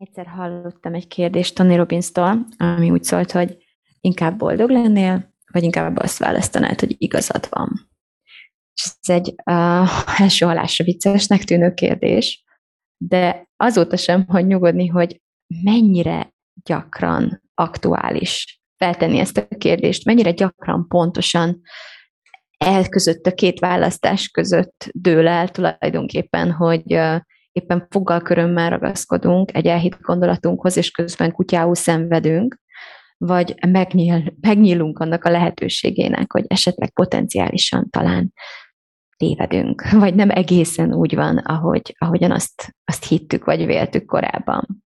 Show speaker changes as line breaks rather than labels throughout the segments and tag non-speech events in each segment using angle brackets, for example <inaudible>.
Egyszer hallottam egy kérdést Tony Robbins-tól, ami úgy szólt, hogy inkább boldog lennél, vagy inkább azt választanád, hogy igazad van. És ez egy uh, <laughs> első halásra viccesnek tűnő kérdés, de azóta sem hagy nyugodni, hogy mennyire gyakran aktuális feltenni ezt a kérdést, mennyire gyakran pontosan elközött a két választás között dől el tulajdonképpen, hogy éppen foggal körömmel ragaszkodunk egy elhitt gondolatunkhoz, és közben kutyául szenvedünk, vagy megnyíl, megnyílunk annak a lehetőségének, hogy esetleg potenciálisan talán tévedünk, vagy nem egészen úgy van, ahogy, ahogyan azt, azt hittük, vagy véltük korábban.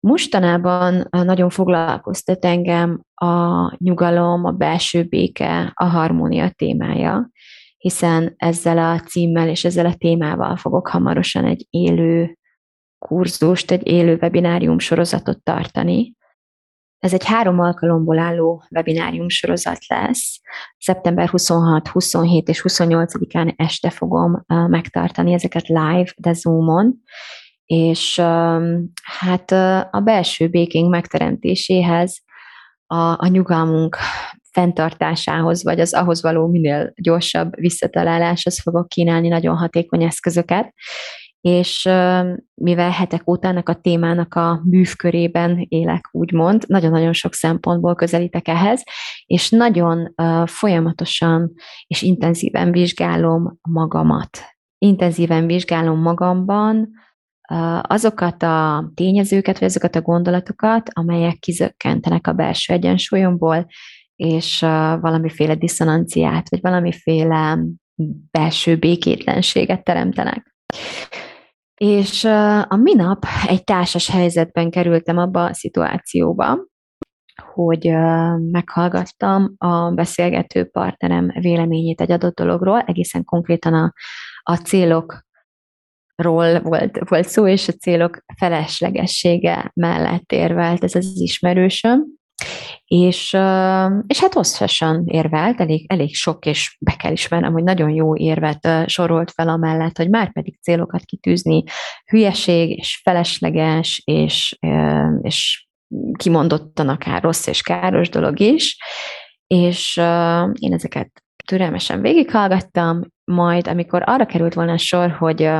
Mostanában nagyon foglalkoztat engem a nyugalom, a belső béke, a harmónia témája, hiszen ezzel a címmel és ezzel a témával fogok hamarosan egy élő kurzust, egy élő webinárium sorozatot tartani. Ez egy három alkalomból álló webinárium sorozat lesz. Szeptember 26, 27 és 28-án este fogom megtartani ezeket live, de Zoomon, és hát a belső békénk megteremtéséhez, a, a nyugalmunk fenntartásához, vagy az ahhoz való minél gyorsabb visszataláláshoz fogok kínálni nagyon hatékony eszközöket, és mivel hetek óta ennek a témának a művkörében élek, úgymond, nagyon-nagyon sok szempontból közelítek ehhez, és nagyon folyamatosan és intenzíven vizsgálom magamat. Intenzíven vizsgálom magamban azokat a tényezőket, vagy azokat a gondolatokat, amelyek kizökkentenek a belső egyensúlyomból, és valamiféle diszonanciát, vagy valamiféle belső békétlenséget teremtenek. És a minap egy társas helyzetben kerültem abba a szituációba, hogy meghallgattam a beszélgető partnerem véleményét egy adott dologról, egészen konkrétan a, a célok ról volt, volt szó, és a célok feleslegessége mellett érvelt ez az ismerősöm, és, és hát hosszasan érvelt, elég, elég sok, és be kell ismernem, hogy nagyon jó érvet sorolt fel amellett, hogy már pedig célokat kitűzni hülyeség, és felesleges, és, és kimondottan akár rossz és káros dolog is, és én ezeket türelmesen végighallgattam, majd amikor arra került volna sor, hogy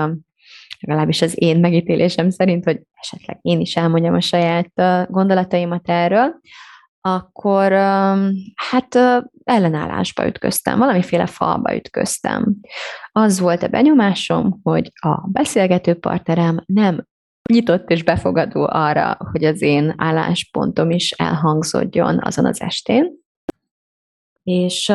legalábbis az én megítélésem szerint, hogy esetleg én is elmondjam a saját gondolataimat erről, akkor hát ellenállásba ütköztem, valamiféle falba ütköztem. Az volt a benyomásom, hogy a beszélgető partnerem nem nyitott és befogadó arra, hogy az én álláspontom is elhangzódjon azon az estén. És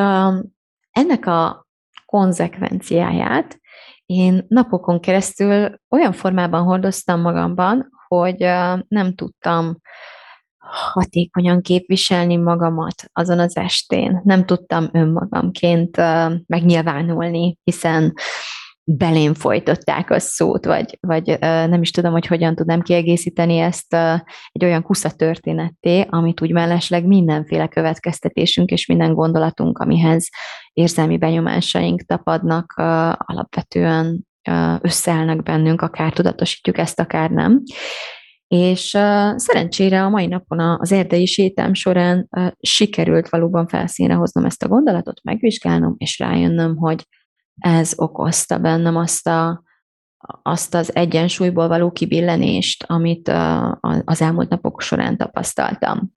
ennek a konzekvenciáját én napokon keresztül olyan formában hordoztam magamban, hogy nem tudtam hatékonyan képviselni magamat azon az estén. Nem tudtam önmagamként megnyilvánulni, hiszen belém folytották a szót, vagy, vagy nem is tudom, hogy hogyan tudnám kiegészíteni ezt egy olyan kusza történetté, amit úgy mellesleg mindenféle következtetésünk és minden gondolatunk, amihez érzelmi benyomásaink tapadnak, alapvetően összeállnak bennünk, akár tudatosítjuk ezt, akár nem. És uh, szerencsére a mai napon az erdei sétám során uh, sikerült valóban felszínre hoznom ezt a gondolatot, megvizsgálnom, és rájönnöm, hogy ez okozta bennem azt, a, azt az egyensúlyból való kibillenést, amit uh, az elmúlt napok során tapasztaltam.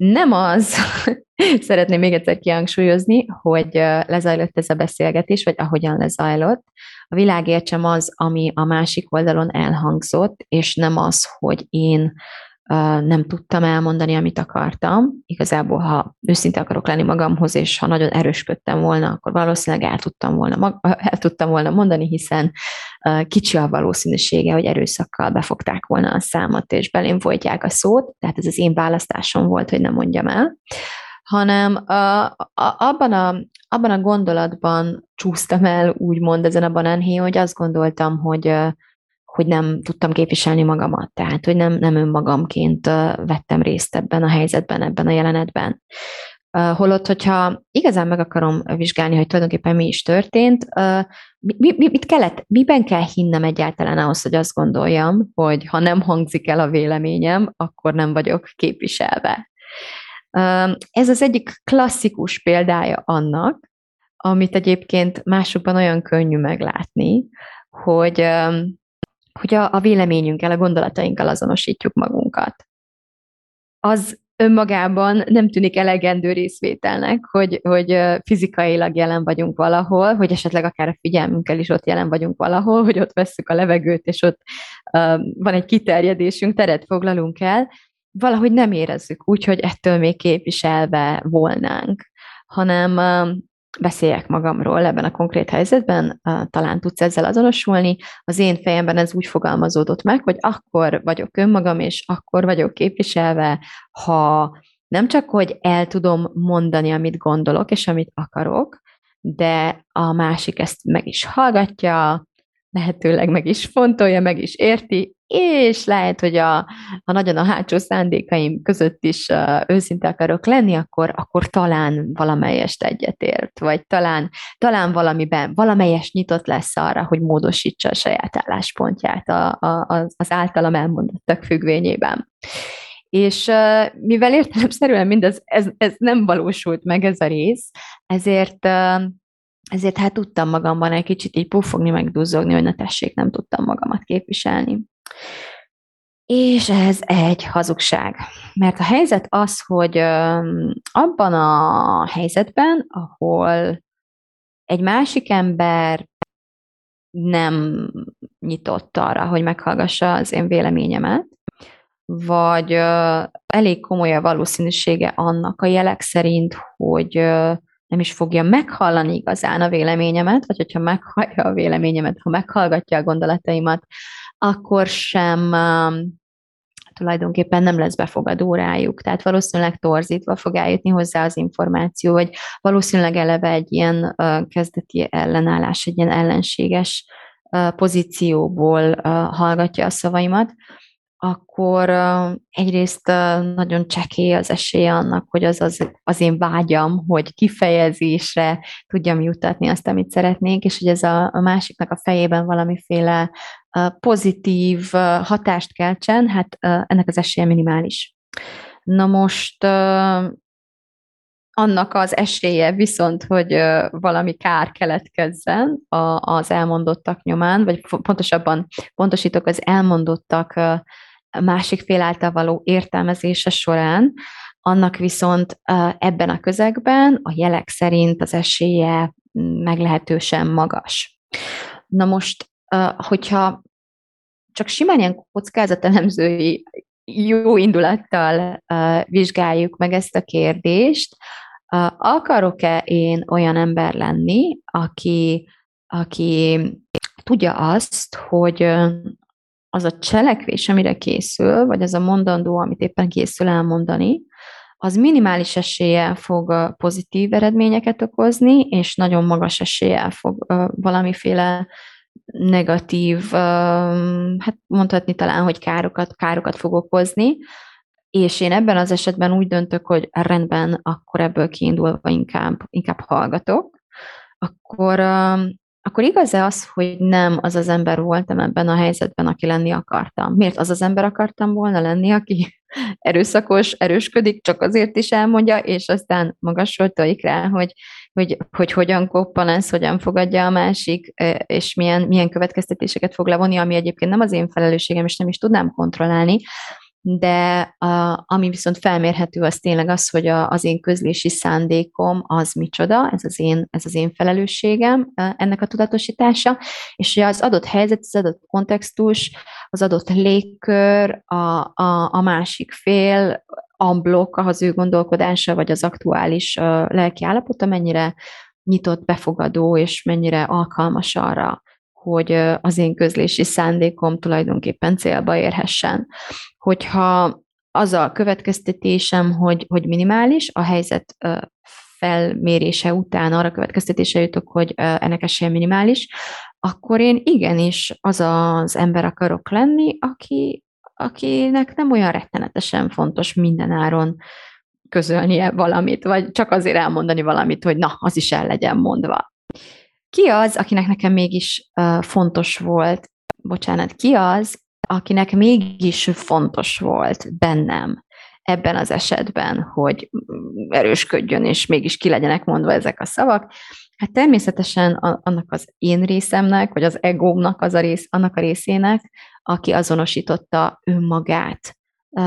Nem az, <laughs> szeretném még egyszer kihangsúlyozni, hogy lezajlott ez a beszélgetés, vagy ahogyan lezajlott. A világértsem az, ami a másik oldalon elhangzott, és nem az, hogy én nem tudtam elmondani, amit akartam. Igazából, ha őszinte akarok lenni magamhoz, és ha nagyon erősködtem volna, akkor valószínűleg el tudtam volna, <laughs> el tudtam volna mondani, hiszen kicsi a valószínűsége, hogy erőszakkal befogták volna a számot, és belém folytják a szót, tehát ez az én választásom volt, hogy nem mondjam el hanem a, a, abban, a, abban a gondolatban csúsztam el, úgymond ezen a banánhé, hogy azt gondoltam, hogy, hogy nem tudtam képviselni magamat, tehát hogy nem, nem önmagamként vettem részt ebben a helyzetben, ebben a jelenetben. Holott, hogyha igazán meg akarom vizsgálni, hogy tulajdonképpen mi is történt, mi, mi, mit kellett, miben kell hinnem egyáltalán ahhoz, hogy azt gondoljam, hogy ha nem hangzik el a véleményem, akkor nem vagyok képviselve. Ez az egyik klasszikus példája annak, amit egyébként másokban olyan könnyű meglátni, hogy, hogy a, a véleményünkkel, a gondolatainkkal azonosítjuk magunkat. Az önmagában nem tűnik elegendő részvételnek, hogy, hogy fizikailag jelen vagyunk valahol, hogy esetleg akár a figyelmünkkel is ott jelen vagyunk valahol, hogy ott vesszük a levegőt, és ott van egy kiterjedésünk, teret foglalunk el, valahogy nem érezzük úgy, hogy ettől még képviselve volnánk, hanem beszéljek magamról ebben a konkrét helyzetben, talán tudsz ezzel azonosulni. Az én fejemben ez úgy fogalmazódott meg, hogy akkor vagyok önmagam, és akkor vagyok képviselve, ha nem csak, hogy el tudom mondani, amit gondolok, és amit akarok, de a másik ezt meg is hallgatja, lehetőleg meg is fontolja, meg is érti, és lehet, hogy a, a nagyon a hátsó szándékaim között is uh, őszinte akarok lenni, akkor, akkor talán valamelyest egyetért, vagy talán, talán valamiben, valamelyes nyitott lesz arra, hogy módosítsa a saját álláspontját a, a, az általam elmondottak függvényében. És uh, mivel értelemszerűen mindez ez, ez nem valósult meg ez a rész, ezért uh, ezért hát tudtam magamban egy kicsit így puffogni, meg duzzogni, hogy na tessék, nem tudtam magamat képviselni. És ez egy hazugság. Mert a helyzet az, hogy abban a helyzetben, ahol egy másik ember nem nyitott arra, hogy meghallgassa az én véleményemet, vagy elég komoly a valószínűsége annak a jelek szerint, hogy nem is fogja meghallani igazán a véleményemet, vagy hogyha meghallja a véleményemet, ha meghallgatja a gondolataimat, akkor sem um, tulajdonképpen nem lesz befogadó rájuk. Tehát valószínűleg torzítva fog eljutni hozzá az információ, vagy valószínűleg eleve egy ilyen kezdeti ellenállás, egy ilyen ellenséges pozícióból hallgatja a szavaimat, akkor egyrészt nagyon csekély az esélye annak, hogy az, az az én vágyam, hogy kifejezésre tudjam jutatni azt, amit szeretnék, és hogy ez a, a másiknak a fejében valamiféle pozitív hatást keltsen, hát ennek az esélye minimális. Na most annak az esélye viszont, hogy valami kár keletkezzen az elmondottak nyomán, vagy pontosabban pontosítok, az elmondottak másik fél által való értelmezése során, annak viszont ebben a közegben a jelek szerint az esélye meglehetősen magas. Na most, hogyha csak simán ilyen kockázatelemzői jó indulattal vizsgáljuk meg ezt a kérdést, akarok-e én olyan ember lenni, aki, aki tudja azt, hogy az a cselekvés, amire készül, vagy az a mondandó, amit éppen készül elmondani, az minimális eséllyel fog pozitív eredményeket okozni, és nagyon magas eséllyel fog valamiféle negatív, hát mondhatni talán, hogy károkat, károkat fog okozni, és én ebben az esetben úgy döntök, hogy rendben, akkor ebből kiindulva inkább, inkább hallgatok, akkor akkor igaz-e az, hogy nem az az ember voltam ebben a helyzetben, aki lenni akartam? Miért az az ember akartam volna lenni, aki erőszakos, erősködik, csak azért is elmondja, és aztán magasról tojik rá, hogy, hogy, hogy hogyan koppan ez, hogyan fogadja a másik, és milyen, milyen következtetéseket fog levonni, ami egyébként nem az én felelősségem, és nem is tudnám kontrollálni, de a, ami viszont felmérhető, az tényleg az, hogy a, az én közlési szándékom az micsoda, ez az én, ez az én felelősségem, ennek a tudatosítása, és hogy az adott helyzet, az adott kontextus, az adott légkör, a, a, a másik fél, amblok, az ő gondolkodása, vagy az aktuális lelki állapota mennyire nyitott, befogadó, és mennyire alkalmas arra, hogy az én közlési szándékom tulajdonképpen célba érhessen. Hogyha az a következtetésem, hogy, hogy minimális, a helyzet felmérése után arra következtetése jutok, hogy ennek esélye minimális, akkor én igenis az az ember akarok lenni, aki, akinek nem olyan rettenetesen fontos mindenáron közölnie valamit, vagy csak azért elmondani valamit, hogy na, az is el legyen mondva. Ki az, akinek nekem mégis fontos volt, bocsánat, ki az, akinek mégis fontos volt bennem ebben az esetben, hogy erősködjön, és mégis ki legyenek mondva ezek a szavak. Hát természetesen annak az én részemnek, vagy az egómnak az a rész, annak a részének, aki azonosította önmagát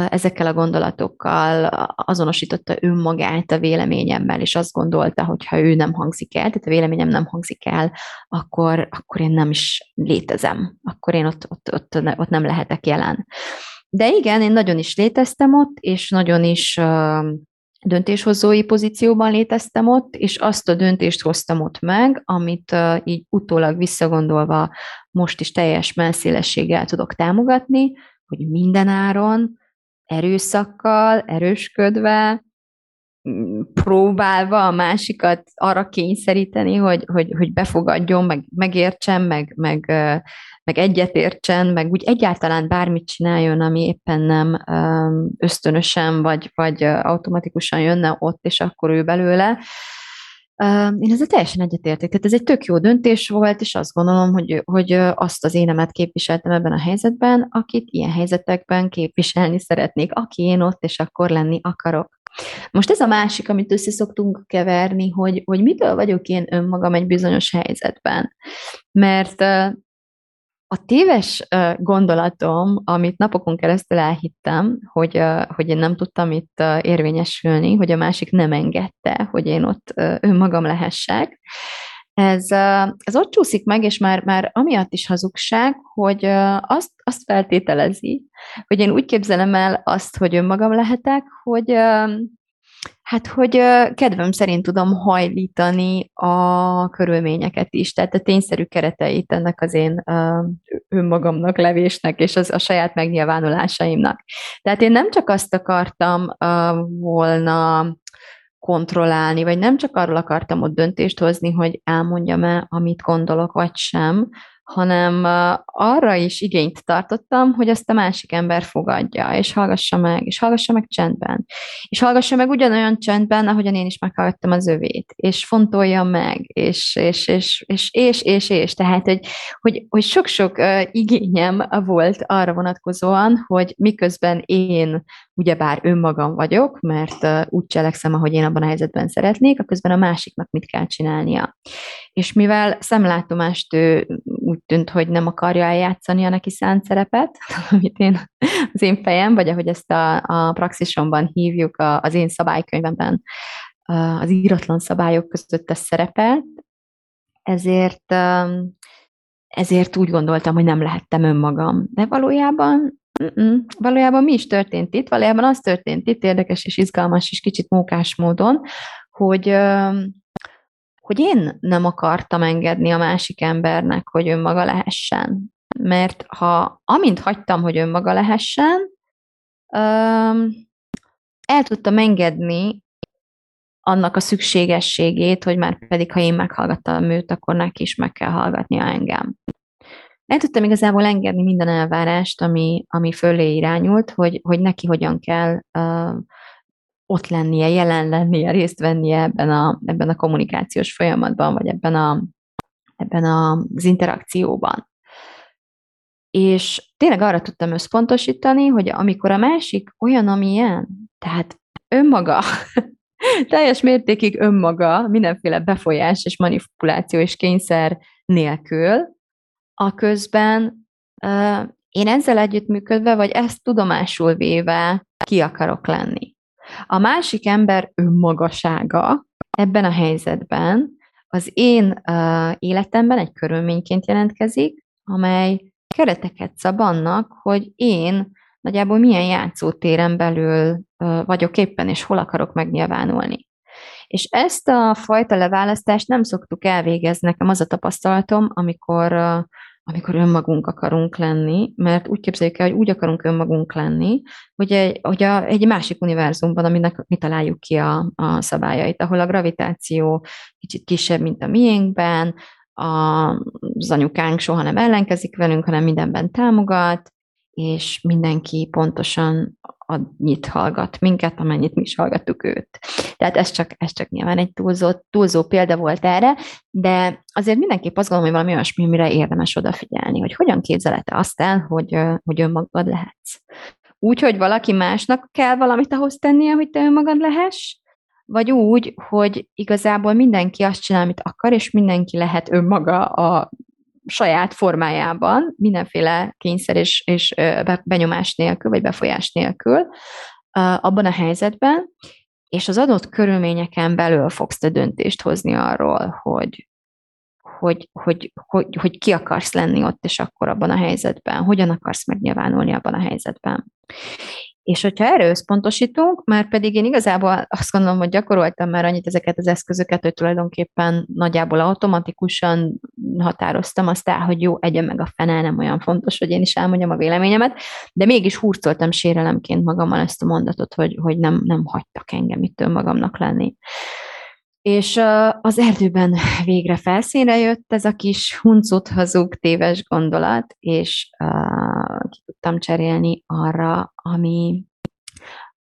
ezekkel a gondolatokkal azonosította önmagát a véleményemmel, és azt gondolta, hogy ha ő nem hangzik el, tehát a véleményem nem hangzik el, akkor, akkor én nem is létezem, akkor én ott, ott, ott, ott nem lehetek jelen. De igen, én nagyon is léteztem ott, és nagyon is döntéshozói pozícióban léteztem ott, és azt a döntést hoztam ott meg, amit így utólag visszagondolva most is teljes melszélességgel tudok támogatni, hogy minden áron erőszakkal, erősködve, próbálva a másikat arra kényszeríteni, hogy, hogy, hogy befogadjon, meg megértsen, meg, meg, meg egyetértsen, meg úgy egyáltalán bármit csináljon, ami éppen nem ösztönösen vagy, vagy automatikusan jönne ott, és akkor ő belőle. Én ezzel teljesen egyetértek. Tehát ez egy tök jó döntés volt, és azt gondolom, hogy, hogy azt az énemet képviseltem ebben a helyzetben, akit ilyen helyzetekben képviselni szeretnék, aki én ott, és akkor lenni akarok. Most ez a másik, amit össze szoktunk keverni, hogy, hogy mitől vagyok én önmagam egy bizonyos helyzetben. Mert a téves gondolatom, amit napokon keresztül elhittem, hogy, hogy én nem tudtam itt érvényesülni, hogy a másik nem engedte, hogy én ott önmagam lehessek, ez, ez ott csúszik meg, és már, már amiatt is hazugság, hogy azt, azt feltételezi, hogy én úgy képzelem el azt, hogy önmagam lehetek, hogy Hát, hogy kedvem szerint tudom hajlítani a körülményeket is, tehát a tényszerű kereteit ennek az én önmagamnak, levésnek, és az a saját megnyilvánulásaimnak. Tehát én nem csak azt akartam volna kontrollálni, vagy nem csak arról akartam ott döntést hozni, hogy elmondjam-e, amit gondolok, vagy sem, hanem arra is igényt tartottam, hogy azt a másik ember fogadja, és hallgassa meg, és hallgassa meg csendben. És hallgassa meg ugyanolyan csendben, ahogyan én is meghallgattam az övét, és fontolja meg, és, és, és, és, és, és, és. Tehát, hogy, hogy, hogy sok-sok igényem volt arra vonatkozóan, hogy miközben én ugyebár önmagam vagyok, mert úgy cselekszem, ahogy én abban a helyzetben szeretnék, a közben a másiknak mit kell csinálnia. És mivel szemlátomást ő úgy tűnt, hogy nem akarja eljátszani a neki szánt szerepet, <laughs> amit én az én fejem, vagy ahogy ezt a, a praxisomban hívjuk, a, az én szabálykönyvemben az íratlan szabályok között a szerepet, ezért ezért úgy gondoltam, hogy nem lehettem önmagam. De valójában. Valójában mi is történt itt? Valójában az történt itt, érdekes és izgalmas és kicsit mókás módon, hogy, hogy én nem akartam engedni a másik embernek, hogy önmaga lehessen. Mert ha amint hagytam, hogy önmaga lehessen, el tudtam engedni annak a szükségességét, hogy már pedig, ha én meghallgattam őt, akkor neki is meg kell hallgatnia engem el tudtam igazából engedni minden elvárást, ami, ami fölé irányult, hogy, hogy neki hogyan kell uh, ott lennie, jelen lennie, részt vennie ebben a, ebben a kommunikációs folyamatban, vagy ebben, a, ebben az interakcióban. És tényleg arra tudtam összpontosítani, hogy amikor a másik olyan, amilyen, tehát önmaga, <laughs> teljes mértékig önmaga, mindenféle befolyás és manipuláció és kényszer nélkül, a közben én ezzel együttműködve, vagy ezt tudomásul véve ki akarok lenni. A másik ember önmagasága ebben a helyzetben az én uh, életemben egy körülményként jelentkezik, amely kereteket szab annak, hogy én nagyjából milyen játszótéren belül uh, vagyok éppen, és hol akarok megnyilvánulni. És ezt a fajta leválasztást nem szoktuk elvégezni. Nekem az a tapasztalatom, amikor uh, amikor önmagunk akarunk lenni, mert úgy képzeljük el, hogy úgy akarunk önmagunk lenni, hogy egy, hogy a, egy másik univerzumban, aminek mi találjuk ki a, a szabályait, ahol a gravitáció kicsit kisebb, mint a miénkben, a, az anyukánk soha nem ellenkezik velünk, hanem mindenben támogat, és mindenki pontosan annyit hallgat minket, amennyit mi is hallgattuk őt. Tehát ez csak, ez csak nyilván egy túlzó, túlzó példa volt erre, de azért mindenképp azt gondolom, hogy valami olyasmi, mire érdemes odafigyelni, hogy hogyan képzeled azt el, hogy, hogy önmagad lehetsz. Úgy, hogy valaki másnak kell valamit ahhoz tennie, hogy te önmagad lehess, vagy úgy, hogy igazából mindenki azt csinál, amit akar, és mindenki lehet önmaga a saját formájában, mindenféle kényszer és, és benyomás nélkül, vagy befolyás nélkül, abban a helyzetben, és az adott körülményeken belül fogsz te döntést hozni arról, hogy, hogy, hogy, hogy, hogy ki akarsz lenni ott és akkor abban a helyzetben, hogyan akarsz megnyilvánulni abban a helyzetben. És hogyha erre összpontosítunk, már pedig én igazából azt gondolom, hogy gyakoroltam már annyit ezeket az eszközöket, hogy tulajdonképpen nagyjából automatikusan határoztam azt el, hogy jó, egyen meg a fene, nem olyan fontos, hogy én is elmondjam a véleményemet, de mégis hurcoltam sérelemként magammal ezt a mondatot, hogy, hogy nem, nem hagytak engem itt önmagamnak lenni. És az erdőben végre felszínre jött ez a kis huncut hazug téves gondolat, és ki tudtam cserélni arra, ami,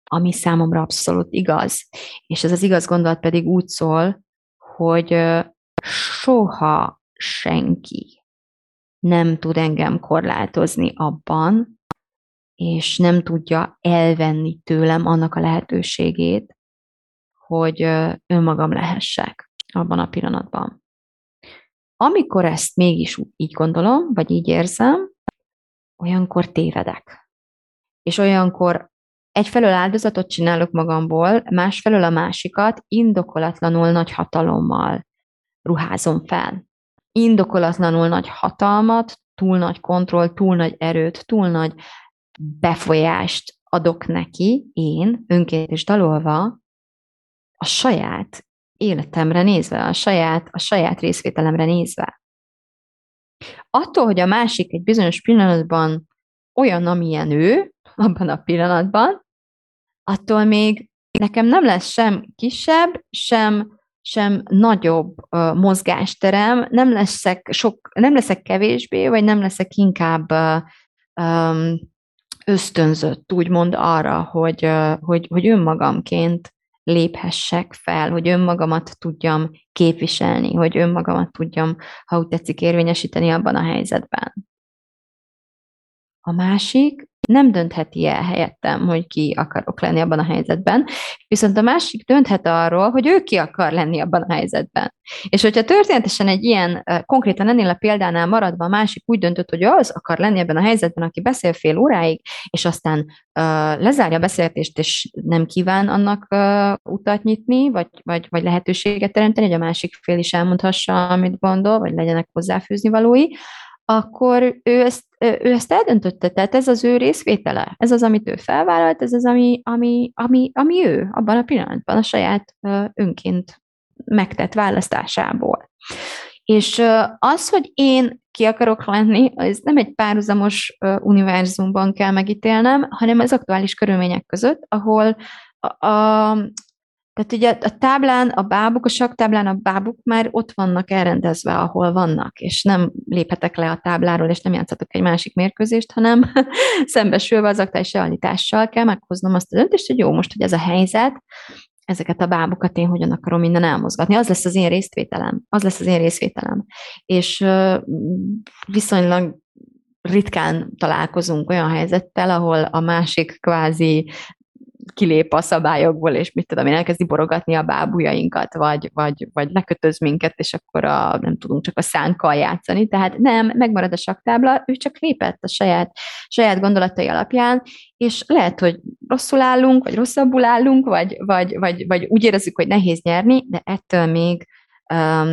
ami számomra abszolút igaz. És ez az igaz gondolat pedig úgy szól, hogy soha senki nem tud engem korlátozni abban, és nem tudja elvenni tőlem annak a lehetőségét, hogy önmagam lehessek abban a pillanatban. Amikor ezt mégis így gondolom, vagy így érzem, olyankor tévedek. És olyankor egyfelől áldozatot csinálok magamból, másfelől a másikat indokolatlanul nagy hatalommal ruházom fel. Indokolatlanul nagy hatalmat, túl nagy kontroll, túl nagy erőt, túl nagy befolyást adok neki, én, önként és dalolva, a saját életemre nézve, a saját, a saját részvételemre nézve. Attól, hogy a másik egy bizonyos pillanatban olyan, amilyen ő, abban a pillanatban, attól még nekem nem lesz sem kisebb, sem, sem nagyobb uh, mozgásterem, nem leszek, sok, nem leszek kevésbé, vagy nem leszek inkább uh, um, ösztönzött, úgymond arra, hogy, uh, hogy, hogy önmagamként léphessek fel, hogy önmagamat tudjam képviselni, hogy önmagamat tudjam, ha úgy tetszik, érvényesíteni abban a helyzetben. A másik nem döntheti el helyettem, hogy ki akarok lenni abban a helyzetben, viszont a másik dönthet arról, hogy ő ki akar lenni abban a helyzetben. És hogyha történetesen egy ilyen, konkrétan ennél a példánál maradva a másik úgy döntött, hogy az akar lenni ebben a helyzetben, aki beszél fél óráig, és aztán uh, lezárja a beszélgetést, és nem kíván annak uh, utat nyitni, vagy, vagy, vagy lehetőséget teremteni, hogy a másik fél is elmondhassa, amit gondol, vagy legyenek hozzáfűzni valói, akkor ő ezt, ő ezt eldöntötte, tehát ez az ő részvétele, ez az, amit ő felvállalt, ez az, ami, ami, ami, ami ő abban a pillanatban a saját önként megtett választásából. És az, hogy én ki akarok lenni, ez nem egy párhuzamos univerzumban kell megítélnem, hanem az aktuális körülmények között, ahol a, a, tehát ugye a táblán, a bábuk, a saktáblán a bábuk már ott vannak elrendezve, ahol vannak, és nem léphetek le a tábláról, és nem játszatok egy másik mérkőzést, hanem <laughs> szembesülve az aktuális realitással kell meghoznom azt a döntést, hogy jó, most, hogy ez a helyzet, ezeket a bábukat én hogyan akarom minden elmozgatni. Az lesz az én részvételem. Az lesz az én részvételem. És viszonylag ritkán találkozunk olyan helyzettel, ahol a másik kvázi kilép a szabályokból, és mit tudom én, elkezdi borogatni a bábújainkat, vagy, vagy, vagy lekötöz minket, és akkor a, nem tudunk csak a szánkkal játszani. Tehát nem, megmarad a saktábla, ő csak lépett a saját, saját gondolatai alapján, és lehet, hogy rosszul állunk, vagy rosszabbul állunk, vagy, vagy, vagy, vagy úgy érezzük, hogy nehéz nyerni, de ettől még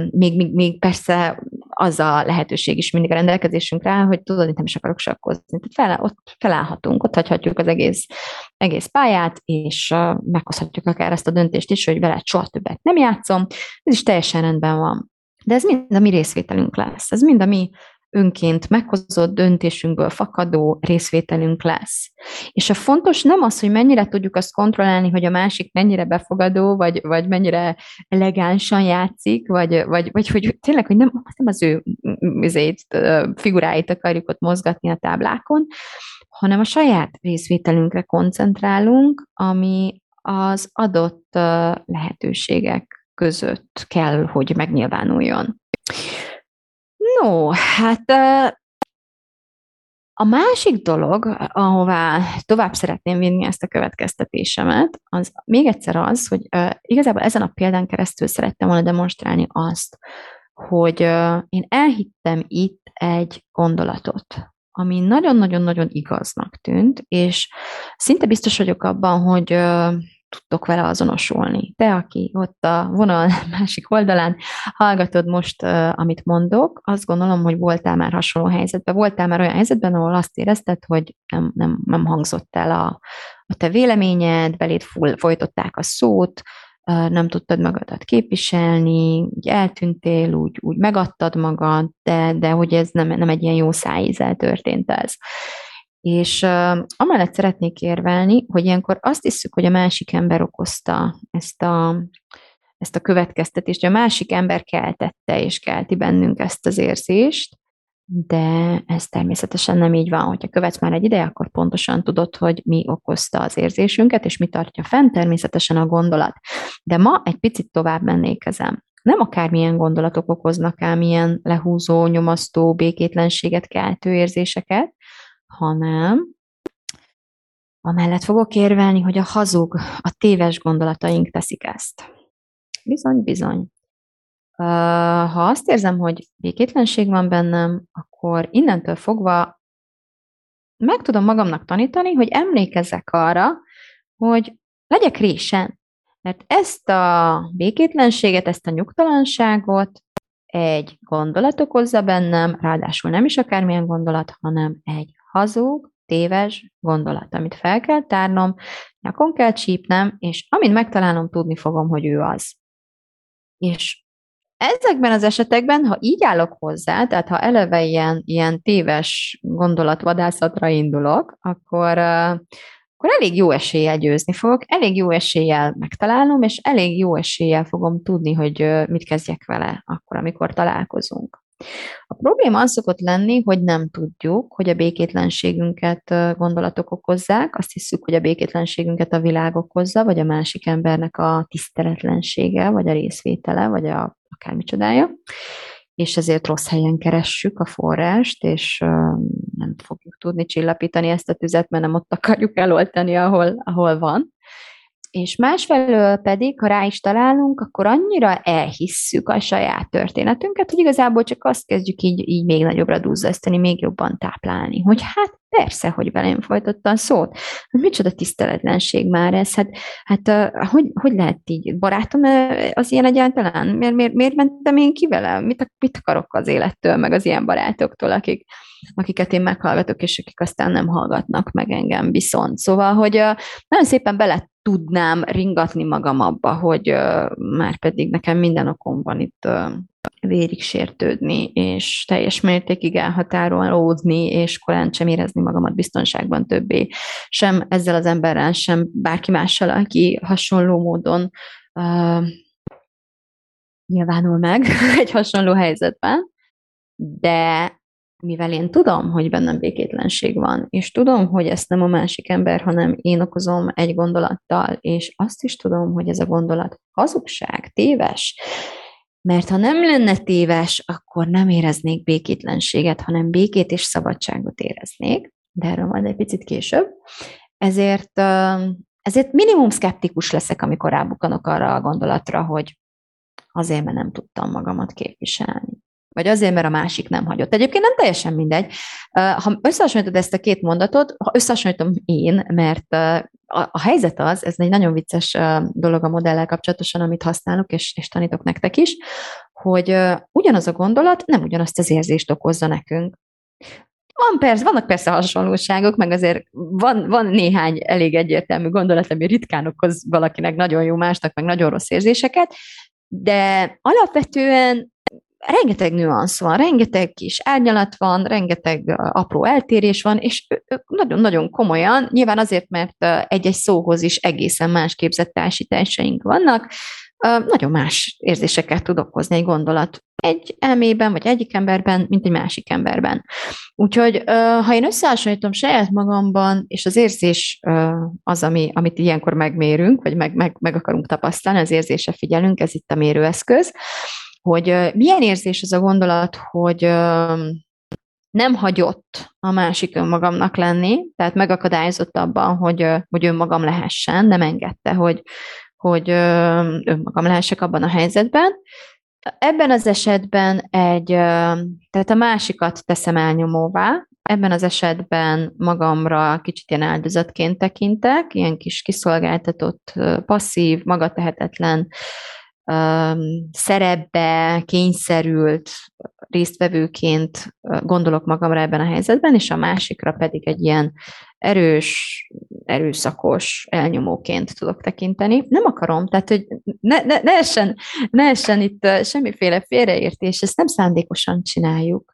Még, még, még persze az a lehetőség is mindig a rendelkezésünkre hogy tudod, hogy nem is akarok sakkozni. Tehát fel, ott felállhatunk, ott hagyhatjuk az egész, egész pályát, és uh, meghozhatjuk akár ezt a döntést is, hogy vele soha többet nem játszom. Ez is teljesen rendben van. De ez mind a mi részvételünk lesz. Ez mind a mi önként meghozott döntésünkből fakadó részvételünk lesz. És a fontos nem az, hogy mennyire tudjuk azt kontrollálni, hogy a másik mennyire befogadó, vagy, vagy mennyire elegánsan játszik, vagy, vagy, vagy hogy tényleg, hogy nem, nem az ő üzét, figuráit akarjuk ott mozgatni a táblákon, hanem a saját részvételünkre koncentrálunk, ami az adott lehetőségek között kell, hogy megnyilvánuljon. No, hát a másik dolog, ahová tovább szeretném vinni ezt a következtetésemet, az még egyszer az, hogy igazából ezen a példán keresztül szerettem volna demonstrálni azt, hogy én elhittem itt egy gondolatot, ami nagyon-nagyon-nagyon igaznak tűnt, és szinte biztos vagyok abban, hogy tudtok vele azonosulni. Te, aki ott a vonal <laughs> másik oldalán hallgatod most, amit mondok, azt gondolom, hogy voltál már hasonló helyzetben. Voltál már olyan helyzetben, ahol azt érezted, hogy nem, nem, nem hangzott el a, a te véleményed, beléd folytották a szót, nem tudtad magadat képviselni, úgy eltűntél, úgy, úgy megadtad magad, de, de hogy ez nem, nem egy ilyen jó szájízzel történt ez. És uh, amellett szeretnék érvelni, hogy ilyenkor azt hiszük, hogy a másik ember okozta ezt a, ezt a következtetést, hogy a másik ember keltette és kelti bennünk ezt az érzést, de ez természetesen nem így van. Hogyha követsz már egy ide, akkor pontosan tudod, hogy mi okozta az érzésünket, és mi tartja fenn, természetesen a gondolat. De ma egy picit tovább mennék ezen. Nem akármilyen gondolatok okoznak ám ilyen lehúzó, nyomasztó, békétlenséget keltő érzéseket, hanem amellett fogok érvelni, hogy a hazug, a téves gondolataink teszik ezt. Bizony, bizony. Ha azt érzem, hogy békétlenség van bennem, akkor innentől fogva meg tudom magamnak tanítani, hogy emlékezzek arra, hogy legyek résen. Mert ezt a békétlenséget, ezt a nyugtalanságot egy gondolat okozza bennem, ráadásul nem is akármilyen gondolat, hanem egy hazug, téves gondolat, amit fel kell tárnom, nyakon kell csípnem, és amint megtalálom, tudni fogom, hogy ő az. És ezekben az esetekben, ha így állok hozzá, tehát ha eleve ilyen, ilyen téves gondolatvadászatra indulok, akkor, akkor elég jó eséllyel győzni fogok, elég jó eséllyel megtalálom, és elég jó eséllyel fogom tudni, hogy mit kezdjek vele akkor, amikor találkozunk. A probléma az szokott lenni, hogy nem tudjuk, hogy a békétlenségünket gondolatok okozzák, azt hiszük, hogy a békétlenségünket a világ okozza, vagy a másik embernek a tiszteletlensége, vagy a részvétele, vagy a akármicsodája, és ezért rossz helyen keressük a forrást, és nem fogjuk tudni csillapítani ezt a tüzet, mert nem ott akarjuk eloltani, ahol, ahol van és másfelől pedig, ha rá is találunk, akkor annyira elhisszük a saját történetünket, hogy igazából csak azt kezdjük így, így még nagyobbra duzzasztani, még jobban táplálni, hogy hát persze, hogy velem folytottam szót. Hát micsoda tiszteletlenség már ez, hát, hát hogy, hogy lehet így? Barátom az ilyen egyáltalán? Miért, miért, miért mentem én ki vele? Mit, mit akarok az élettől, meg az ilyen barátoktól, akik, akiket én meghallgatok, és akik aztán nem hallgatnak meg engem viszont. Szóval, hogy nagyon szépen bele tudnám ringatni magam abba, hogy már pedig nekem minden okom van itt vérig sértődni, és teljes mértékig elhatárolódni, és korán sem érezni magamat biztonságban többé, sem ezzel az emberrel, sem bárki mással, aki hasonló módon uh, nyilvánul meg <laughs> egy hasonló helyzetben, de mivel én tudom, hogy bennem békétlenség van, és tudom, hogy ezt nem a másik ember, hanem én okozom egy gondolattal, és azt is tudom, hogy ez a gondolat hazugság, téves, mert ha nem lenne téves, akkor nem éreznék békétlenséget, hanem békét és szabadságot éreznék, de erről majd egy picit később. Ezért ezért minimum szkeptikus leszek, amikor rábukanok arra a gondolatra, hogy azért, mert nem tudtam magamat képviselni. Vagy azért, mert a másik nem hagyott. Egyébként nem teljesen mindegy. Ha összehasonlítod ezt a két mondatot, ha összehasonlítom én, mert a, helyzet az, ez egy nagyon vicces dolog a modellel kapcsolatosan, amit használok, és, és tanítok nektek is, hogy ugyanaz a gondolat nem ugyanazt az érzést okozza nekünk. Van persze, vannak persze hasonlóságok, meg azért van, van néhány elég egyértelmű gondolat, ami ritkán okoz valakinek nagyon jó, másnak meg nagyon rossz érzéseket, de alapvetően rengeteg nüansz van, rengeteg kis árnyalat van, rengeteg apró eltérés van, és nagyon-nagyon komolyan, nyilván azért, mert egy-egy szóhoz is egészen más képzett társításaink vannak, nagyon más érzéseket tud okozni egy gondolat egy elmében, vagy egyik emberben, mint egy másik emberben. Úgyhogy ha én összehasonlítom saját magamban, és az érzés az, ami, amit ilyenkor megmérünk, vagy meg, meg, meg akarunk tapasztalni, az érzése figyelünk, ez itt a mérőeszköz, hogy milyen érzés az a gondolat, hogy nem hagyott a másik önmagamnak lenni, tehát megakadályozott abban, hogy, hogy önmagam lehessen, nem engedte, hogy, hogy önmagam lehessek abban a helyzetben. Ebben az esetben egy, tehát a másikat teszem elnyomóvá, ebben az esetben magamra kicsit ilyen áldozatként tekintek, ilyen kis kiszolgáltatott, passzív, magatehetetlen szerepbe kényszerült résztvevőként gondolok magamra ebben a helyzetben, és a másikra pedig egy ilyen erős, erőszakos elnyomóként tudok tekinteni. Nem akarom, tehát, hogy ne, ne, ne, essen, ne essen itt semmiféle félreértés, ezt nem szándékosan csináljuk.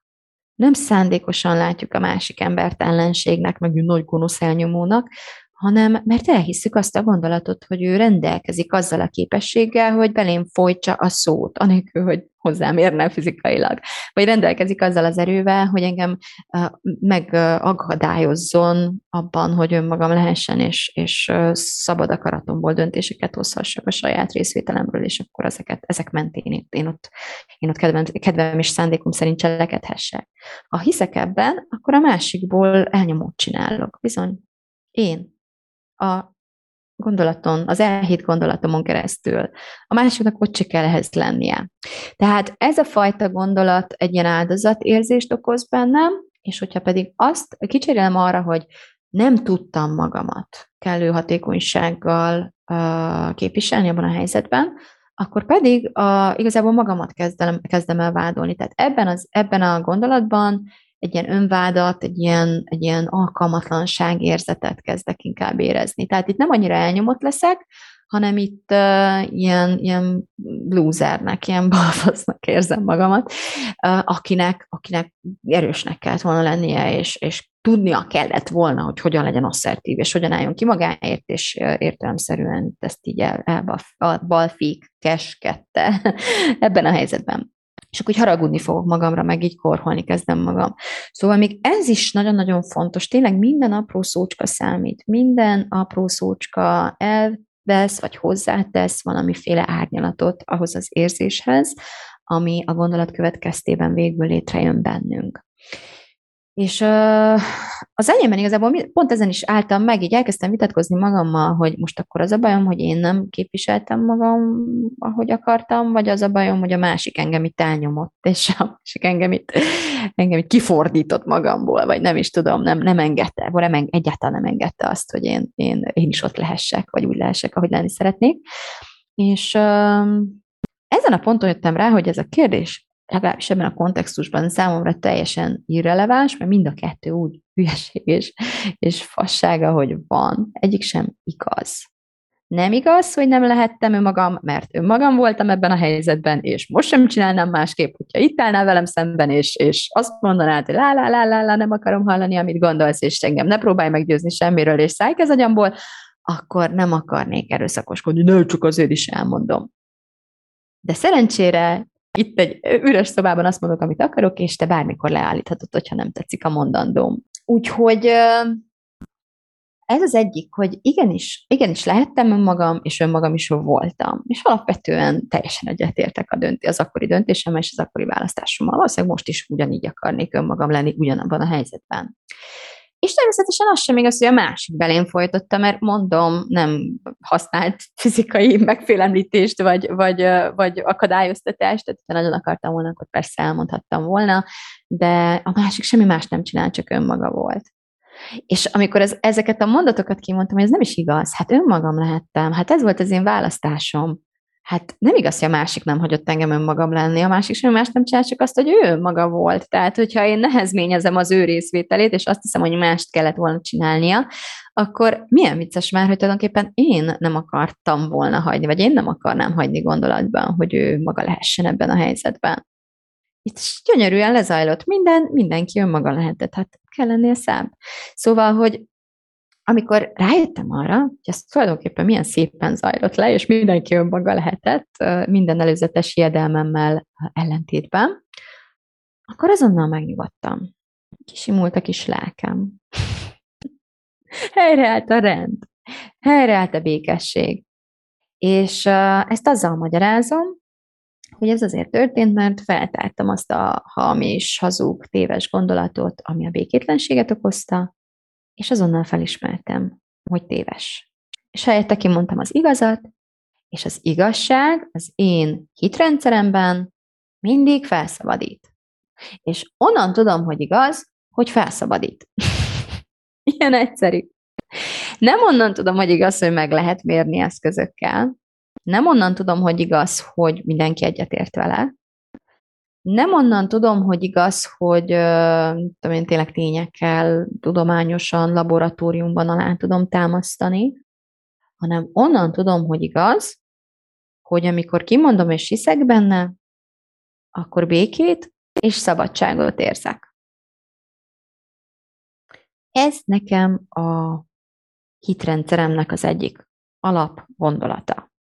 Nem szándékosan látjuk a másik embert ellenségnek, meg nagy gonosz elnyomónak, hanem mert elhisszük azt a gondolatot, hogy ő rendelkezik azzal a képességgel, hogy belém folytsa a szót, anélkül, hogy hozzám érne fizikailag. Vagy rendelkezik azzal az erővel, hogy engem megakadályozzon abban, hogy önmagam lehessen, és, és szabad akaratomból döntéseket hozhassak a saját részvételemről, és akkor ezeket, ezek mentén én ott, én ott kedvem, kedvem és szándékom szerint cselekedhessek. Ha hiszek ebben, akkor a másikból elnyomót csinálok. Bizony, én a gondolaton, az elhit gondolatomon keresztül. A másiknak ott se kell ehhez lennie. Tehát ez a fajta gondolat egy ilyen áldozatérzést okoz bennem, és hogyha pedig azt kicserélem arra, hogy nem tudtam magamat kellő hatékonysággal uh, képviselni abban a helyzetben, akkor pedig uh, igazából magamat kezdem, kezdem el vádolni. Tehát ebben, az, ebben a gondolatban egy ilyen önvádat, egy ilyen, egy ilyen alkalmatlanság érzetet kezdek inkább érezni. Tehát itt nem annyira elnyomott leszek, hanem itt uh, ilyen, ilyen losernek, ilyen balfasznak érzem magamat, uh, akinek, akinek erősnek kellett volna lennie, és, és tudnia kellett volna, hogy hogyan legyen asszertív, és hogyan álljon ki magáért, és értelemszerűen ezt így el, elbalfik, keskette <laughs> ebben a helyzetben és akkor így haragudni fogok magamra, meg így korholni kezdem magam. Szóval még ez is nagyon-nagyon fontos, tényleg minden apró szócska számít, minden apró szócska elvesz, vagy hozzátesz valamiféle árnyalatot ahhoz az érzéshez, ami a gondolat következtében végül létrejön bennünk. És az enyémben igazából pont ezen is álltam meg, így elkezdtem vitatkozni magammal, hogy most akkor az a bajom, hogy én nem képviseltem magam, ahogy akartam, vagy az a bajom, hogy a másik engem itt elnyomott, és a másik engem itt, engem itt kifordított magamból, vagy nem is tudom, nem, nem engedte, vagy nem, egyáltalán nem engedte azt, hogy én, én, én is ott lehessek, vagy úgy lehessek, ahogy lenni szeretnék. És ezen a ponton jöttem rá, hogy ez a kérdés legalábbis ebben a kontextusban számomra teljesen irreleváns, mert mind a kettő úgy hülyeség és, és fassága, hogy van. Egyik sem igaz. Nem igaz, hogy nem lehettem önmagam, mert önmagam voltam ebben a helyzetben, és most sem csinálnám másképp, hogyha itt állnál velem szemben, és, és azt mondanád, hogy lá, lá, lá, lá, nem akarom hallani, amit gondolsz, és engem ne próbálj meggyőzni semmiről, és szállj az agyamból, akkor nem akarnék erőszakoskodni, de csak azért is elmondom. De szerencsére itt egy üres szobában azt mondok, amit akarok, és te bármikor leállíthatod, hogyha nem tetszik a mondandóm. Úgyhogy ez az egyik, hogy igenis, igenis lehettem önmagam, és önmagam is voltam. És alapvetően teljesen egyetértek a dönti, az akkori döntésem és az akkori választásommal. Valószínűleg most is ugyanígy akarnék önmagam lenni ugyanabban a helyzetben. És természetesen az sem igaz, hogy a másik belén folytotta, mert mondom, nem használt fizikai megfélemlítést, vagy, vagy, vagy akadályoztatást, tehát ha nagyon akartam volna, akkor persze elmondhattam volna, de a másik semmi más nem csinált, csak önmaga volt. És amikor ez, ezeket a mondatokat kimondtam, hogy ez nem is igaz, hát önmagam lehettem, hát ez volt az én választásom. Hát nem igaz, hogy a másik nem hagyott engem önmagam lenni, a másik sem más nem csinál, csak azt, hogy ő maga volt. Tehát, hogyha én nehezményezem az ő részvételét, és azt hiszem, hogy mást kellett volna csinálnia, akkor milyen vicces már, hogy tulajdonképpen én nem akartam volna hagyni, vagy én nem akarnám hagyni gondolatban, hogy ő maga lehessen ebben a helyzetben. Itt gyönyörűen lezajlott minden, mindenki önmaga lehetett, hát kell lennie szám. Szóval, hogy amikor rájöttem arra, hogy ez tulajdonképpen milyen szépen zajlott le, és mindenki önmaga lehetett, minden előzetes hiedelmemmel ellentétben, akkor azonnal megnyugodtam. Kisimult a kis lelkem. <laughs> Helyreállt a rend. Helyreállt a békesség. És ezt azzal magyarázom, hogy ez azért történt, mert feltártam azt a hamis, hazug, téves gondolatot, ami a békétlenséget okozta, és azonnal felismertem, hogy téves. És helyette kimondtam az igazat, és az igazság az én hitrendszeremben mindig felszabadít. És onnan tudom, hogy igaz, hogy felszabadít. <laughs> Ilyen egyszerű. Nem onnan tudom, hogy igaz, hogy meg lehet mérni eszközökkel. Nem onnan tudom, hogy igaz, hogy mindenki egyetért vele, nem onnan tudom, hogy igaz, hogy tudom én, tényleg tényekkel, tudományosan, laboratóriumban alá tudom támasztani, hanem onnan tudom, hogy igaz, hogy amikor kimondom és hiszek benne, akkor békét és szabadságot érzek. Ez nekem a hitrendszeremnek az egyik alapgondolata.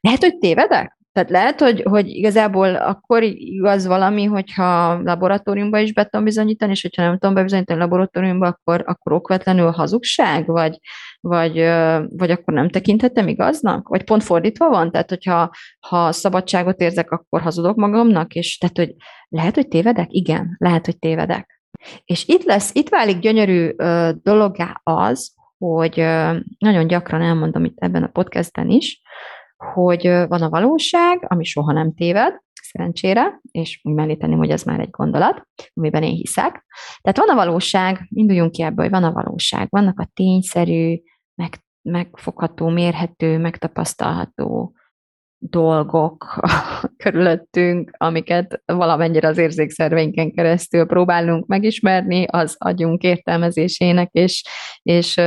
Lehet, hogy tévedek? Tehát lehet, hogy, hogy igazából akkor igaz valami, hogyha laboratóriumban is be tudom bizonyítani, és hogyha nem tudom bebizonyítani laboratóriumban, akkor, akkor okvetlenül hazugság, vagy, vagy, vagy akkor nem tekinthetem igaznak? Vagy pont fordítva van? Tehát, hogyha ha szabadságot érzek, akkor hazudok magamnak, és tehát, hogy lehet, hogy tévedek? Igen, lehet, hogy tévedek. És itt lesz, itt válik gyönyörű uh, dologgá az, hogy nagyon gyakran elmondom itt ebben a podcastben is, hogy van a valóság, ami soha nem téved, szerencsére, és úgy mellé tenném, hogy ez már egy gondolat, amiben én hiszek. Tehát van a valóság, induljunk ki ebből, hogy van a valóság, vannak a tényszerű, meg, megfogható, mérhető, megtapasztalható dolgok <laughs> körülöttünk, amiket valamennyire az érzékszerveinken keresztül próbálunk megismerni, az agyunk értelmezésének és, és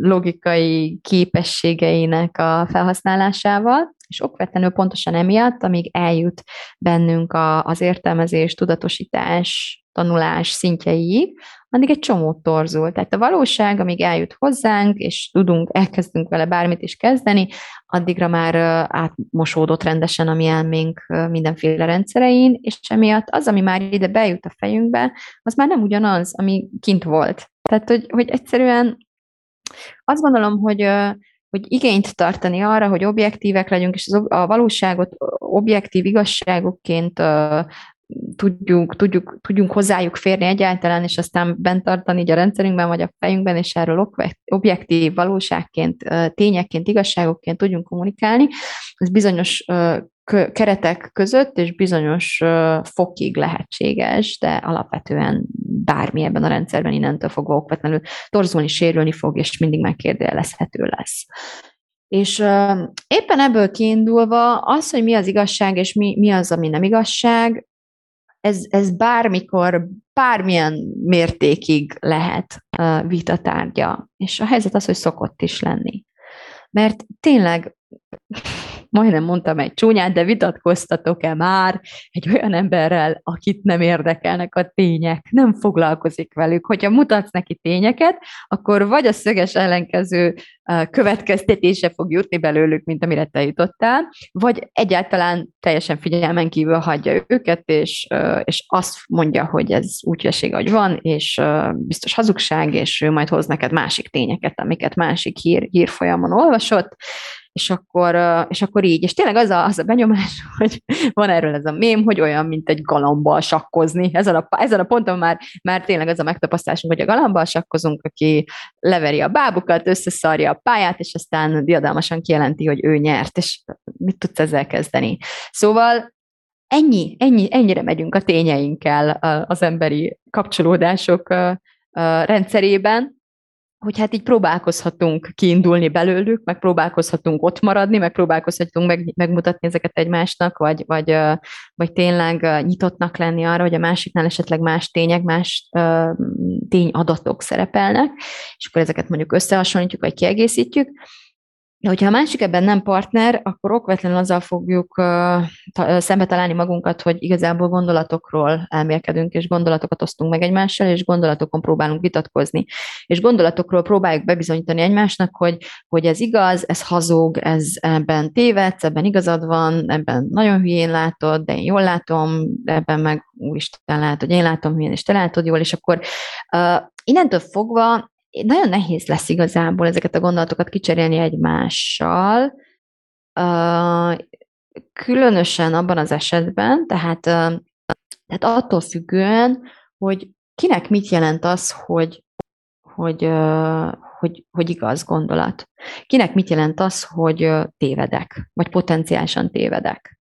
logikai képességeinek a felhasználásával, és okvetlenül pontosan emiatt, amíg eljut bennünk a, az értelmezés, tudatosítás, tanulás szintjeiig, addig egy csomó torzul. Tehát a valóság, amíg eljut hozzánk, és tudunk, elkezdünk vele bármit is kezdeni, addigra már átmosódott rendesen a mi elménk mindenféle rendszerein, és emiatt az, ami már ide bejut a fejünkbe, az már nem ugyanaz, ami kint volt. Tehát, hogy, hogy egyszerűen azt gondolom, hogy hogy igényt tartani arra, hogy objektívek legyünk, és a valóságot objektív igazságokként tudjuk, tudjuk, tudjunk hozzájuk férni egyáltalán, és aztán bent tartani így a rendszerünkben, vagy a fejünkben, és erről objektív valóságként, tényekként, igazságokként tudjunk kommunikálni, ez bizonyos keretek között és bizonyos fokig lehetséges, de alapvetően bármi ebben a rendszerben innentől fogva okvetlenül torzulni, sérülni fog, és mindig megkérdőjelezhető lesz. És éppen ebből kiindulva az, hogy mi az igazság, és mi, mi az, ami nem igazság, ez, ez bármikor, bármilyen mértékig lehet vitatárgya. És a helyzet az, hogy szokott is lenni. Mert tényleg majdnem mondtam egy csúnyát, de vitatkoztatok-e már egy olyan emberrel, akit nem érdekelnek a tények, nem foglalkozik velük. Hogyha mutatsz neki tényeket, akkor vagy a szöges ellenkező következtetése fog jutni belőlük, mint amire te jutottál, vagy egyáltalán teljesen figyelmen kívül hagyja őket, és, és azt mondja, hogy ez úgy veség, hogy van, és biztos hazugság, és ő majd hoz neked másik tényeket, amiket másik hír, hírfolyamon olvasott, és akkor, és akkor így. És tényleg az a, az a benyomás, <laughs> hogy van erről ez a mém, hogy olyan, mint egy galambal sakkozni. Ezen a, ezen a ponton már, már tényleg az a megtapasztalásunk, hogy a galambal sakkozunk, aki leveri a bábukat, összeszarja a pályát, és aztán diadalmasan kijelenti, hogy ő nyert, és mit tudsz ezzel kezdeni. Szóval ennyi, ennyi, ennyire megyünk a tényeinkkel az emberi kapcsolódások rendszerében, hogy hát így próbálkozhatunk kiindulni belőlük, meg próbálkozhatunk ott maradni, meg próbálkozhatunk meg, megmutatni ezeket egymásnak, vagy, vagy, vagy tényleg nyitottnak lenni arra, hogy a másiknál esetleg más tények, más tényadatok szerepelnek, és akkor ezeket mondjuk összehasonlítjuk, vagy kiegészítjük, de hogyha a másik ebben nem partner, akkor okvetlenül azzal fogjuk uh, szembe találni magunkat, hogy igazából gondolatokról elmélkedünk, és gondolatokat osztunk meg egymással, és gondolatokon próbálunk vitatkozni. És gondolatokról próbáljuk bebizonyítani egymásnak, hogy, hogy ez igaz, ez hazug, ez ebben tévedsz, ebben igazad van, ebben nagyon hülyén látod, de én jól látom, ebben meg úristen lehet, hogy én látom hülyén, és te látod jól, és akkor uh, innentől fogva nagyon nehéz lesz igazából ezeket a gondolatokat kicserélni egymással, különösen abban az esetben, tehát, tehát attól függően, hogy kinek mit jelent az, hogy, hogy, hogy, hogy igaz gondolat. Kinek mit jelent az, hogy tévedek, vagy potenciálisan tévedek.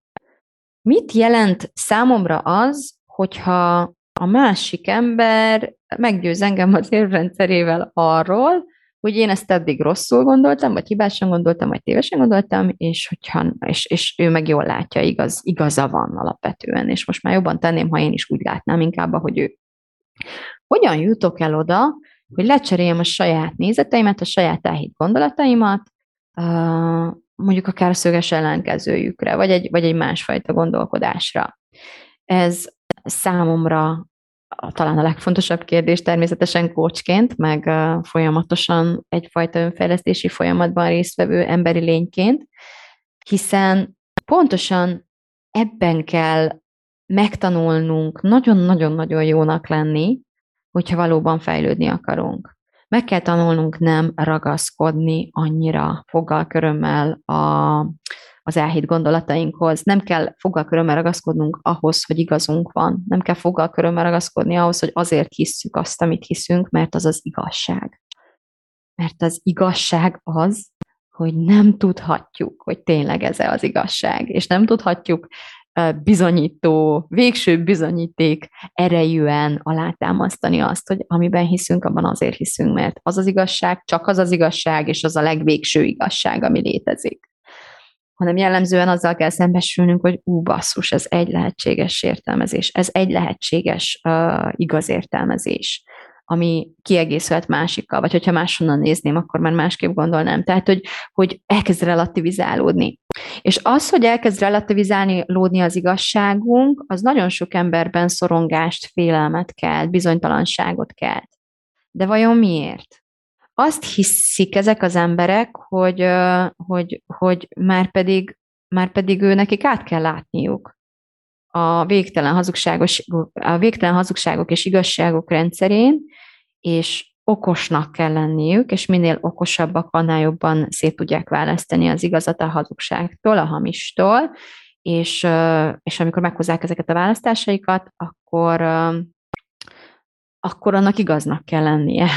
Mit jelent számomra az, hogyha a másik ember meggyőz engem az érvrendszerével arról, hogy én ezt eddig rosszul gondoltam, vagy hibásan gondoltam, vagy tévesen gondoltam, és, hogyha, és, és ő meg jól látja, igaz, igaza van alapvetően, és most már jobban tenném, ha én is úgy látnám inkább, hogy ő. Hogyan jutok el oda, hogy lecseréljem a saját nézeteimet, a saját elhit gondolataimat, mondjuk akár a szöges ellenkezőjükre, vagy egy, vagy egy másfajta gondolkodásra. Ez számomra talán a legfontosabb kérdés természetesen kócsként, meg folyamatosan egyfajta önfejlesztési folyamatban résztvevő emberi lényként, hiszen pontosan ebben kell megtanulnunk nagyon-nagyon-nagyon jónak lenni, hogyha valóban fejlődni akarunk. Meg kell tanulnunk nem ragaszkodni annyira foggal körömmel a, az elhit gondolatainkhoz. Nem kell fogalkörömmel ragaszkodnunk ahhoz, hogy igazunk van. Nem kell fogalkörömmel ragaszkodni ahhoz, hogy azért hisszük azt, amit hiszünk, mert az az igazság. Mert az igazság az, hogy nem tudhatjuk, hogy tényleg ez az igazság, és nem tudhatjuk bizonyító, végső bizonyíték erejűen alátámasztani azt, hogy amiben hiszünk, abban azért hiszünk, mert az az igazság, csak az az igazság, és az a legvégső igazság, ami létezik hanem jellemzően azzal kell szembesülnünk, hogy ú, basszus, ez egy lehetséges értelmezés, ez egy lehetséges uh, igaz értelmezés, ami kiegészülhet másikkal, vagy hogyha máshonnan nézném, akkor már másképp gondolnám. Tehát, hogy, hogy elkezd relativizálódni. És az, hogy elkezd relativizálni az igazságunk, az nagyon sok emberben szorongást, félelmet kelt, bizonytalanságot kelt. De vajon miért? Azt hiszik ezek az emberek, hogy, hogy, hogy már, pedig, már pedig ő nekik át kell látniuk a végtelen, hazugságos, a végtelen hazugságok és igazságok rendszerén, és okosnak kell lenniük, és minél okosabbak, annál jobban szét tudják választani az igazat a hazugságtól, a hamistól, és, és amikor meghozzák ezeket a választásaikat, akkor, akkor annak igaznak kell lennie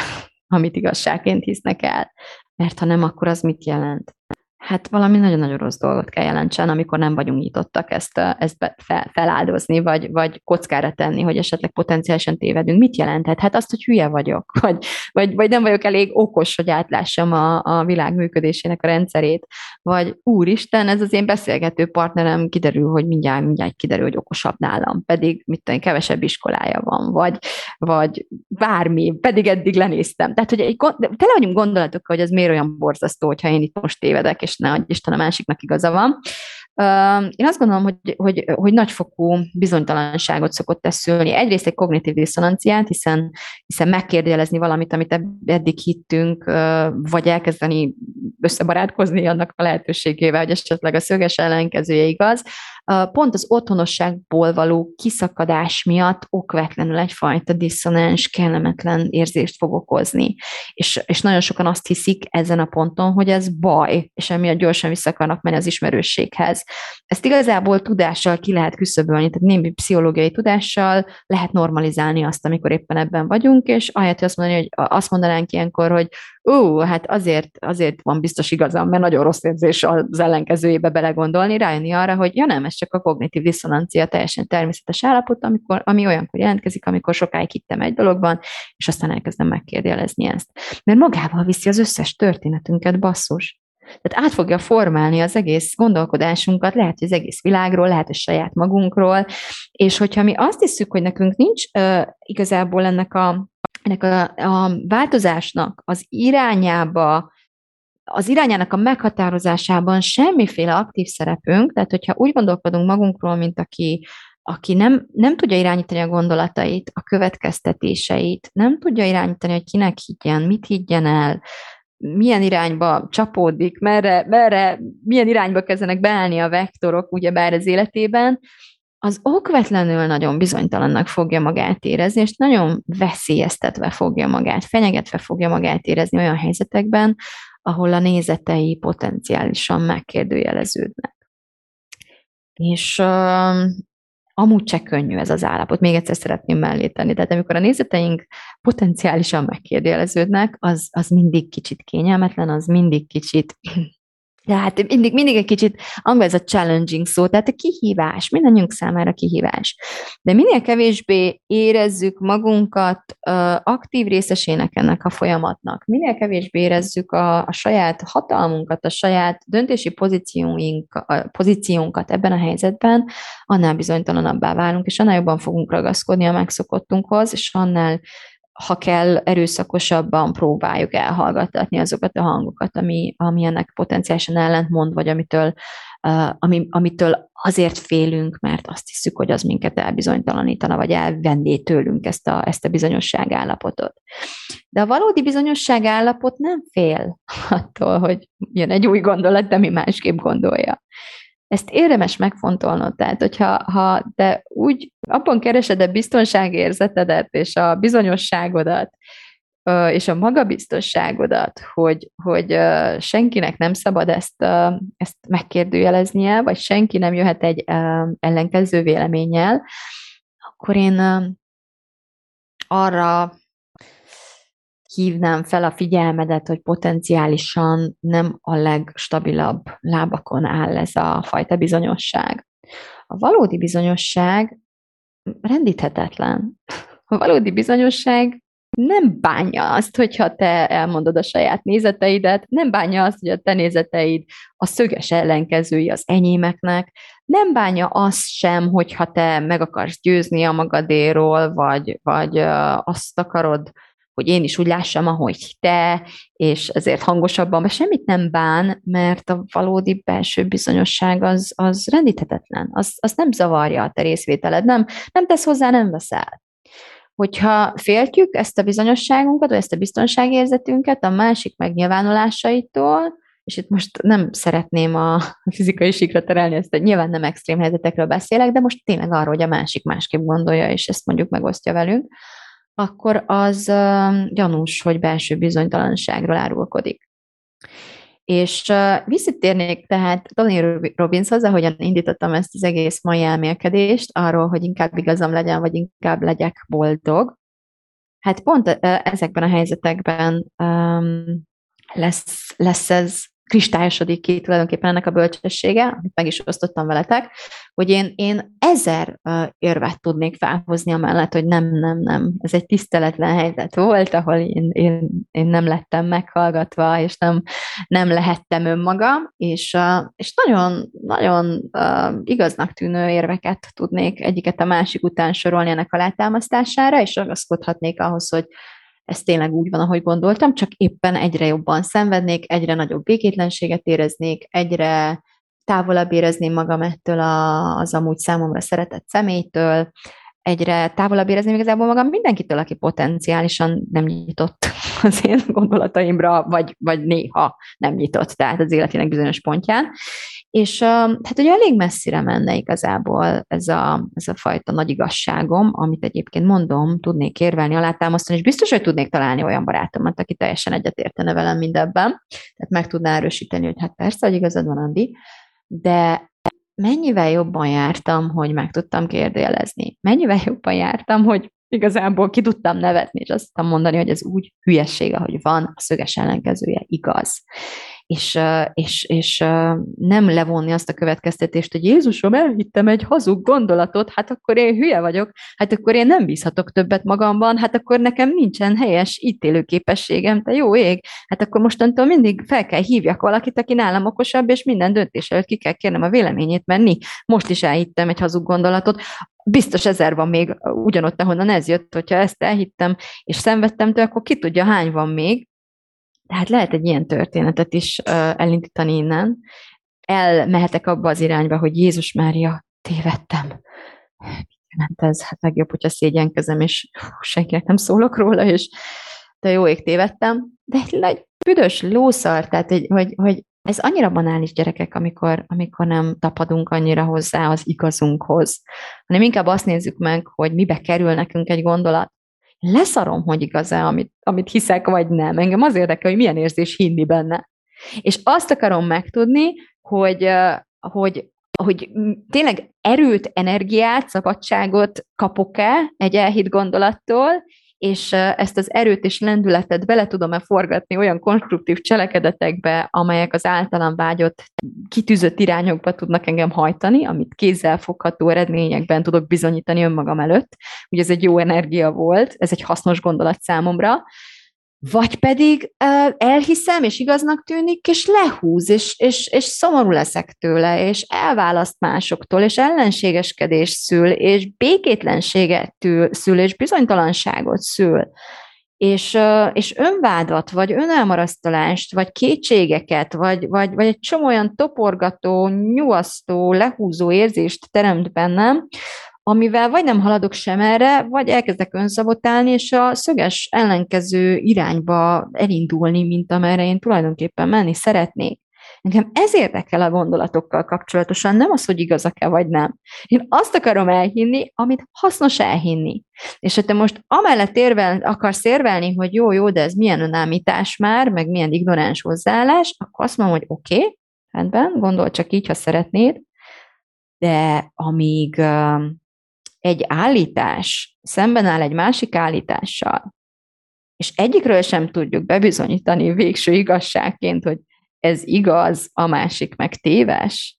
amit igazságként hisznek el. Mert ha nem, akkor az mit jelent? Hát valami nagyon-nagyon rossz dolgot kell jelentsen, amikor nem vagyunk nyitottak ezt, ezt fel, feláldozni, vagy, vagy kockára tenni, hogy esetleg potenciálisan tévedünk. Mit jelenthet? Hát azt, hogy hülye vagyok, <laughs> vagy, vagy, vagy nem vagyok elég okos, hogy átlássam a, a világ működésének a rendszerét, vagy úristen, ez az én beszélgető partnerem kiderül, hogy mindjárt, mindjárt kiderül, hogy okosabb nálam, pedig mit tudom, kevesebb iskolája van, vagy, vagy bármi, pedig eddig lenéztem. Tehát, hogy egy, tele vagyunk gondolatokkal, hogy ez miért olyan borzasztó, hogyha én itt most tévedek, és és ne adj Isten a másiknak igaza van. Én azt gondolom, hogy, hogy, hogy nagyfokú bizonytalanságot szokott ez szülni. Egyrészt egy kognitív diszonanciát, hiszen, hiszen megkérdőjelezni valamit, amit eddig hittünk, vagy elkezdeni összebarátkozni annak a lehetőségével, hogy esetleg a szöges ellenkezője igaz, pont az otthonosságból való kiszakadás miatt okvetlenül egyfajta diszonens, kellemetlen érzést fog okozni. És, és nagyon sokan azt hiszik ezen a ponton, hogy ez baj, és emiatt gyorsan vissza akarnak menni az ismerősséghez. Ezt igazából tudással ki lehet küszöbölni, tehát némi pszichológiai tudással lehet normalizálni azt, amikor éppen ebben vagyunk, és ahelyett, hogy azt, mondani, hogy azt mondanánk ilyenkor, hogy ó, hát azért, azért van biztos igazam, mert nagyon rossz érzés az ellenkezőjébe belegondolni, rájönni arra, hogy ja nem, ez csak a kognitív diszonancia teljesen természetes állapot, amikor, ami olyankor jelentkezik, amikor sokáig hittem egy dologban, és aztán elkezdem megkérdőjelezni ezt. Mert magával viszi az összes történetünket, basszus. Tehát át fogja formálni az egész gondolkodásunkat, lehet, hogy az egész világról, lehet, hogy saját magunkról, és hogyha mi azt hiszük, hogy nekünk nincs uh, igazából ennek a ennek a, a változásnak az irányába, az irányának a meghatározásában semmiféle aktív szerepünk, tehát hogyha úgy gondolkodunk magunkról, mint aki, aki nem, nem tudja irányítani a gondolatait, a következtetéseit, nem tudja irányítani, hogy kinek higgyen, mit higgyen el, milyen irányba csapódik, merre, merre, milyen irányba kezdenek beállni a vektorok, ugye bár az életében, az okvetlenül nagyon bizonytalannak fogja magát érezni, és nagyon veszélyeztetve fogja magát, fenyegetve fogja magát érezni olyan helyzetekben, ahol a nézetei potenciálisan megkérdőjeleződnek. És uh, amúgy se könnyű ez az állapot, még egyszer szeretném mellé tenni. Tehát amikor a nézeteink potenciálisan megkérdőjeleződnek, az, az mindig kicsit kényelmetlen, az mindig kicsit tehát mindig, mindig egy kicsit, angol ez a challenging szó, tehát a kihívás, mindannyiunk számára kihívás. De minél kevésbé érezzük magunkat uh, aktív részesének ennek a folyamatnak, minél kevésbé érezzük a, a saját hatalmunkat, a saját döntési pozícióink, a pozíciónkat ebben a helyzetben, annál bizonytalanabbá válunk, és annál jobban fogunk ragaszkodni a megszokottunkhoz, és annál ha kell, erőszakosabban próbáljuk elhallgattatni azokat a hangokat, ami, ami ennek potenciálisan ellentmond, vagy amitől, uh, ami, amitől azért félünk, mert azt hiszük, hogy az minket elbizonytalanítana, vagy elvenné tőlünk ezt a, ezt a bizonyosságállapotot. De a valódi bizonyosságállapot nem fél attól, hogy jön egy új gondolat, de mi másképp gondolja ezt érdemes megfontolnod. Tehát, hogyha ha te úgy abban keresed a biztonságérzetedet és a bizonyosságodat, és a magabiztosságodat, hogy, hogy senkinek nem szabad ezt, ezt megkérdőjeleznie, vagy senki nem jöhet egy ellenkező véleménnyel, akkor én arra hívnám fel a figyelmedet, hogy potenciálisan nem a legstabilabb lábakon áll ez a fajta bizonyosság. A valódi bizonyosság rendíthetetlen. A valódi bizonyosság nem bánja azt, hogyha te elmondod a saját nézeteidet, nem bánja azt, hogy a te nézeteid a szöges ellenkezői az enyémeknek, nem bánja azt sem, hogyha te meg akarsz győzni a magadéról, vagy, vagy azt akarod hogy én is úgy lássam, ahogy te, és ezért hangosabban, mert semmit nem bán, mert a valódi belső bizonyosság az, az rendíthetetlen, az, az nem zavarja a te részvételed, nem, nem tesz hozzá, nem veszel. Hogyha féltjük ezt a bizonyosságunkat, vagy ezt a biztonságérzetünket a másik megnyilvánulásaitól, és itt most nem szeretném a fizikai sikra terelni, ezt nyilván nem extrém helyzetekről beszélek, de most tényleg arról, hogy a másik másképp gondolja, és ezt mondjuk megosztja velünk, akkor az gyanús, hogy belső bizonytalanságról árulkodik. És visszatérnék tehát Tony Robbinshoz, ahogyan indítottam ezt az egész mai elmélkedést, arról, hogy inkább igazam legyen, vagy inkább legyek boldog. Hát pont ezekben a helyzetekben um, lesz, lesz ez kristályosodik ki tulajdonképpen ennek a bölcsessége, amit meg is osztottam veletek, hogy én, én ezer érvet tudnék felhozni amellett, hogy nem, nem, nem, ez egy tiszteletlen helyzet volt, ahol én, én, én nem lettem meghallgatva, és nem, nem lehettem önmagam, és, és nagyon, nagyon igaznak tűnő érveket tudnék egyiket a másik után sorolni ennek a látámasztására, és ragaszkodhatnék ahhoz, hogy ez tényleg úgy van, ahogy gondoltam, csak éppen egyre jobban szenvednék, egyre nagyobb békétlenséget éreznék, egyre távolabb érezném magam ettől a, az amúgy számomra szeretett személytől, egyre távolabb érezném igazából magam mindenkitől, aki potenciálisan nem nyitott <laughs> az én gondolataimra, vagy, vagy néha nem nyitott, tehát az életének bizonyos pontján. És hát ugye elég messzire menne igazából ez a, ez a fajta nagy igazságom, amit egyébként mondom, tudnék érvelni, alátámasztani, és biztos, hogy tudnék találni olyan barátomat, aki teljesen egyetértene velem mindebben, tehát meg tudná erősíteni, hogy hát persze, hogy igazad van, Andi, de mennyivel jobban jártam, hogy meg tudtam kérdőjelezni? Mennyivel jobban jártam, hogy igazából ki tudtam nevetni, és azt tudtam mondani, hogy ez úgy hülyessége, hogy van, a szöges ellenkezője igaz és, és, és nem levonni azt a következtetést, hogy Jézusom, elhittem egy hazug gondolatot, hát akkor én hülye vagyok, hát akkor én nem bízhatok többet magamban, hát akkor nekem nincsen helyes ítélőképességem, te jó ég, hát akkor mostantól mindig fel kell hívjak valakit, aki nálam okosabb, és minden döntés előtt ki kell kérnem a véleményét menni. Most is elhittem egy hazug gondolatot, biztos ezer van még ugyanott, ahonnan ez jött, hogyha ezt elhittem, és szenvedtem tőle, akkor ki tudja, hány van még, tehát lehet egy ilyen történetet is elindítani innen. Elmehetek abba az irányba, hogy Jézus Mária, tévedtem. Ment ez, hát legjobb, hogyha szégyenkezem, és hú, senkinek nem szólok róla, és de jó ég tévedtem. De egy büdös lószar, tehát egy, hogy, hogy ez annyira banális gyerekek, amikor, amikor nem tapadunk annyira hozzá az igazunkhoz, hanem inkább azt nézzük meg, hogy mibe kerül nekünk egy gondolat, leszarom, hogy igaz-e, amit, amit hiszek, vagy nem. Engem az érdekel, hogy milyen érzés hinni benne. És azt akarom megtudni, hogy, hogy, hogy tényleg erőt, energiát, szabadságot kapok-e egy elhitt gondolattól, és ezt az erőt és lendületet bele tudom-e forgatni olyan konstruktív cselekedetekbe, amelyek az általam vágyott kitűzött irányokba tudnak engem hajtani, amit kézzel fogható eredményekben tudok bizonyítani önmagam előtt. Ugye ez egy jó energia volt, ez egy hasznos gondolat számomra, vagy pedig elhiszem, és igaznak tűnik, és lehúz, és, és, és szomorú leszek tőle, és elválaszt másoktól, és ellenségeskedés szül, és békétlenséget szül, és bizonytalanságot szül, és, és önvádat, vagy önelmarasztalást, vagy kétségeket, vagy, vagy, vagy egy csomó olyan toporgató, nyuasztó, lehúzó érzést teremt bennem, amivel vagy nem haladok sem erre, vagy elkezdek önszabotálni, és a szöges ellenkező irányba elindulni, mint amerre én tulajdonképpen menni szeretnék. Engem ez érdekel a gondolatokkal kapcsolatosan, nem az, hogy igazak-e vagy nem. Én azt akarom elhinni, amit hasznos elhinni. És ha te most amellett érvel, akarsz érvelni, hogy jó, jó, de ez milyen önállítás már, meg milyen ignoráns hozzáállás, akkor azt mondom, hogy oké, okay, rendben, gondol csak így, ha szeretnéd, de amíg egy állítás szemben áll egy másik állítással, és egyikről sem tudjuk bebizonyítani végső igazságként, hogy ez igaz, a másik meg téves,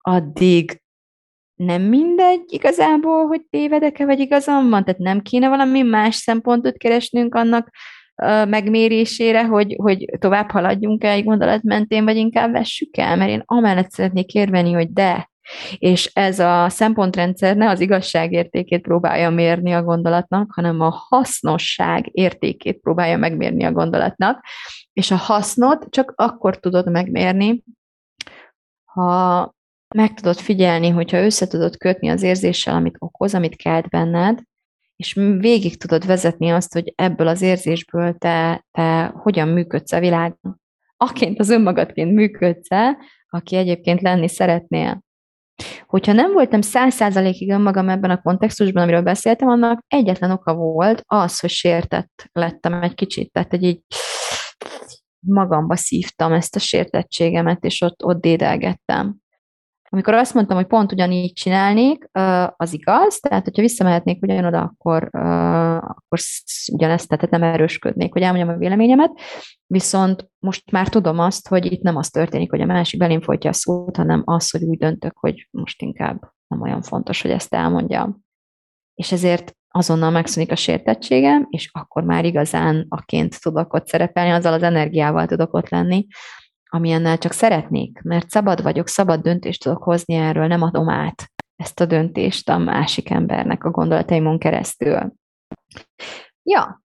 addig nem mindegy igazából, hogy tévedek-e, vagy igazam van, tehát nem kéne valami más szempontot keresnünk annak megmérésére, hogy, hogy tovább haladjunk-e egy gondolat mentén, vagy inkább vessük el, mert én amellett szeretnék érveni, hogy de, és ez a szempontrendszer ne az igazság értékét próbálja mérni a gondolatnak, hanem a hasznosság értékét próbálja megmérni a gondolatnak, és a hasznot csak akkor tudod megmérni, ha meg tudod figyelni, hogyha össze tudod kötni az érzéssel, amit okoz, amit kelt benned, és végig tudod vezetni azt, hogy ebből az érzésből te, te hogyan működsz a világban. Aként az önmagadként működsz aki egyébként lenni szeretnél. Hogyha nem voltam száz százalékig önmagam ebben a kontextusban, amiről beszéltem, annak egyetlen oka volt az, hogy sértett lettem egy kicsit, tehát hogy így magamba szívtam ezt a sértettségemet, és ott, ott dédelgettem. Amikor azt mondtam, hogy pont ugyanígy csinálnék, az igaz, tehát hogyha visszamehetnék ugyanoda, akkor, akkor ugyanezt, tehát nem erősködnék, hogy elmondjam a véleményemet, viszont most már tudom azt, hogy itt nem az történik, hogy a másik belém folytja a szót, hanem az, hogy úgy döntök, hogy most inkább nem olyan fontos, hogy ezt elmondjam. És ezért azonnal megszűnik a sértettségem, és akkor már igazán aként tudok ott szerepelni, azzal az energiával tudok ott lenni, amilyennel csak szeretnék, mert szabad vagyok, szabad döntést tudok hozni erről, nem adom át ezt a döntést a másik embernek a gondolataimon keresztül. Ja,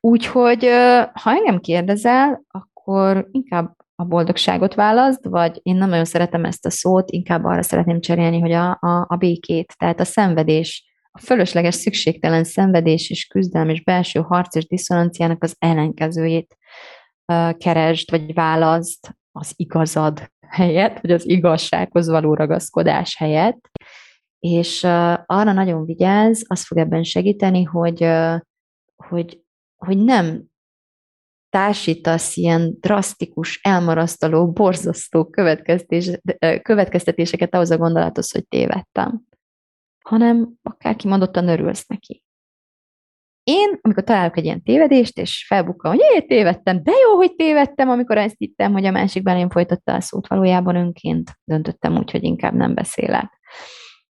úgyhogy ha engem kérdezel, akkor inkább a boldogságot választ, vagy én nem nagyon szeretem ezt a szót, inkább arra szeretném cserélni, hogy a, a, a békét, tehát a szenvedés, a fölösleges szükségtelen szenvedés és küzdelem és belső harc és diszonanciának az ellenkezőjét keresd, vagy választ az igazad helyett, vagy az igazsághoz való ragaszkodás helyett, és arra nagyon vigyáz, az fog ebben segíteni, hogy, hogy, hogy nem társítasz ilyen drasztikus, elmarasztaló, borzasztó következtetéseket ahhoz a gondolathoz, hogy tévedtem, hanem akár kimondottan örülsz neki. Én, amikor találok egy ilyen tévedést, és felbukkan, hogy én tévedtem, de jó, hogy tévedtem, amikor ezt hittem, hogy a másik belém folytatta a szót, valójában önként döntöttem úgy, hogy inkább nem beszélek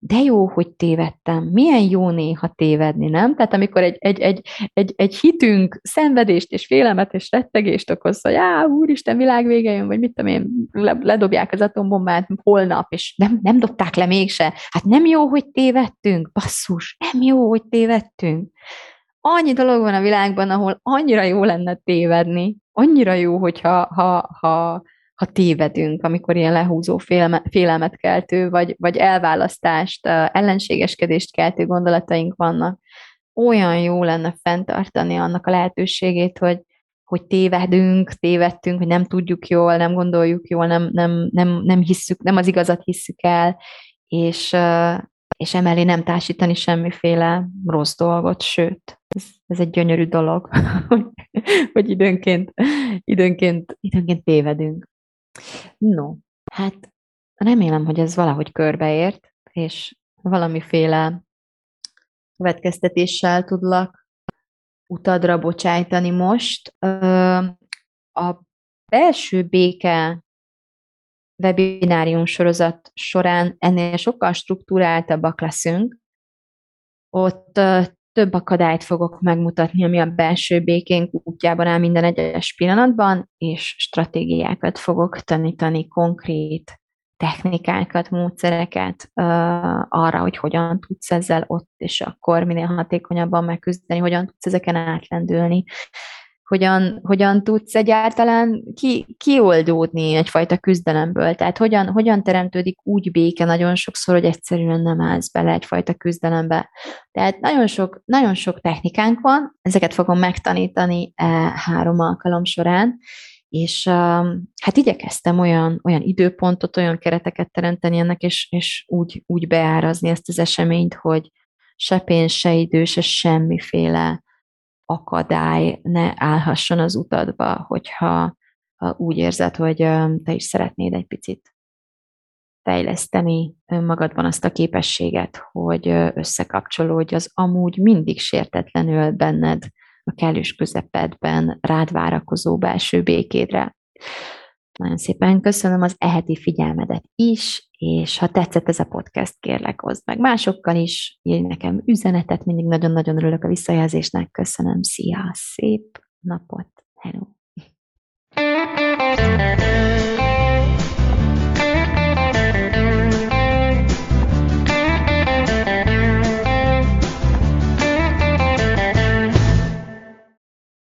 de jó, hogy tévedtem, milyen jó néha tévedni, nem? Tehát amikor egy, egy, egy, egy, egy hitünk szenvedést és félelmet és rettegést okoz, hogy á, úristen, világ vége jön, vagy mit tudom én, ledobják az atombombát holnap, és nem, nem dobták le mégse. Hát nem jó, hogy tévedtünk, basszus, nem jó, hogy tévedtünk. Annyi dolog van a világban, ahol annyira jó lenne tévedni, annyira jó, hogyha ha, ha, ha tévedünk, amikor ilyen lehúzó félme, félelmet keltő, vagy, vagy elválasztást, ellenségeskedést keltő gondolataink vannak, olyan jó lenne fenntartani annak a lehetőségét, hogy, hogy tévedünk, tévedtünk, hogy nem tudjuk jól, nem gondoljuk jól, nem, nem, nem, nem hisszük, nem az igazat hisszük el, és, és emellé nem társítani semmiféle rossz dolgot, sőt, ez, ez egy gyönyörű dolog, <laughs> hogy időnként, időnként, időnként tévedünk. No, hát remélem, hogy ez valahogy körbeért, és valamiféle következtetéssel tudlak utadra bocsájtani most. A belső béke webinárium sorozat során ennél sokkal struktúráltabbak leszünk. Ott több akadályt fogok megmutatni, ami a belső békénk útjában áll minden egyes pillanatban, és stratégiákat fogok tanítani, konkrét technikákat, módszereket uh, arra, hogy hogyan tudsz ezzel ott és akkor minél hatékonyabban megküzdeni, hogyan tudsz ezeken átlendülni, hogyan, hogyan tudsz egyáltalán ki, kioldódni egyfajta küzdelemből. Tehát hogyan, hogyan teremtődik úgy béke nagyon sokszor, hogy egyszerűen nem állsz bele egyfajta küzdelembe. Tehát nagyon sok, nagyon sok technikánk van, ezeket fogom megtanítani e három alkalom során, és um, hát igyekeztem olyan, olyan időpontot, olyan kereteket teremteni ennek, és, és úgy, úgy beárazni ezt az eseményt, hogy se pénz, se idő, se semmiféle akadály ne állhasson az utadba, hogyha úgy érzed, hogy te is szeretnéd egy picit fejleszteni önmagadban azt a képességet, hogy összekapcsolódj az amúgy mindig sértetlenül benned a kellős közepedben rád várakozó belső békédre. Nagyon szépen köszönöm az eheti figyelmedet is, és ha tetszett ez a podcast, kérlek, oszd meg másokkal is, írj nekem üzenetet, mindig nagyon-nagyon örülök a visszajelzésnek. Köszönöm, szia, szép napot, hello! thank you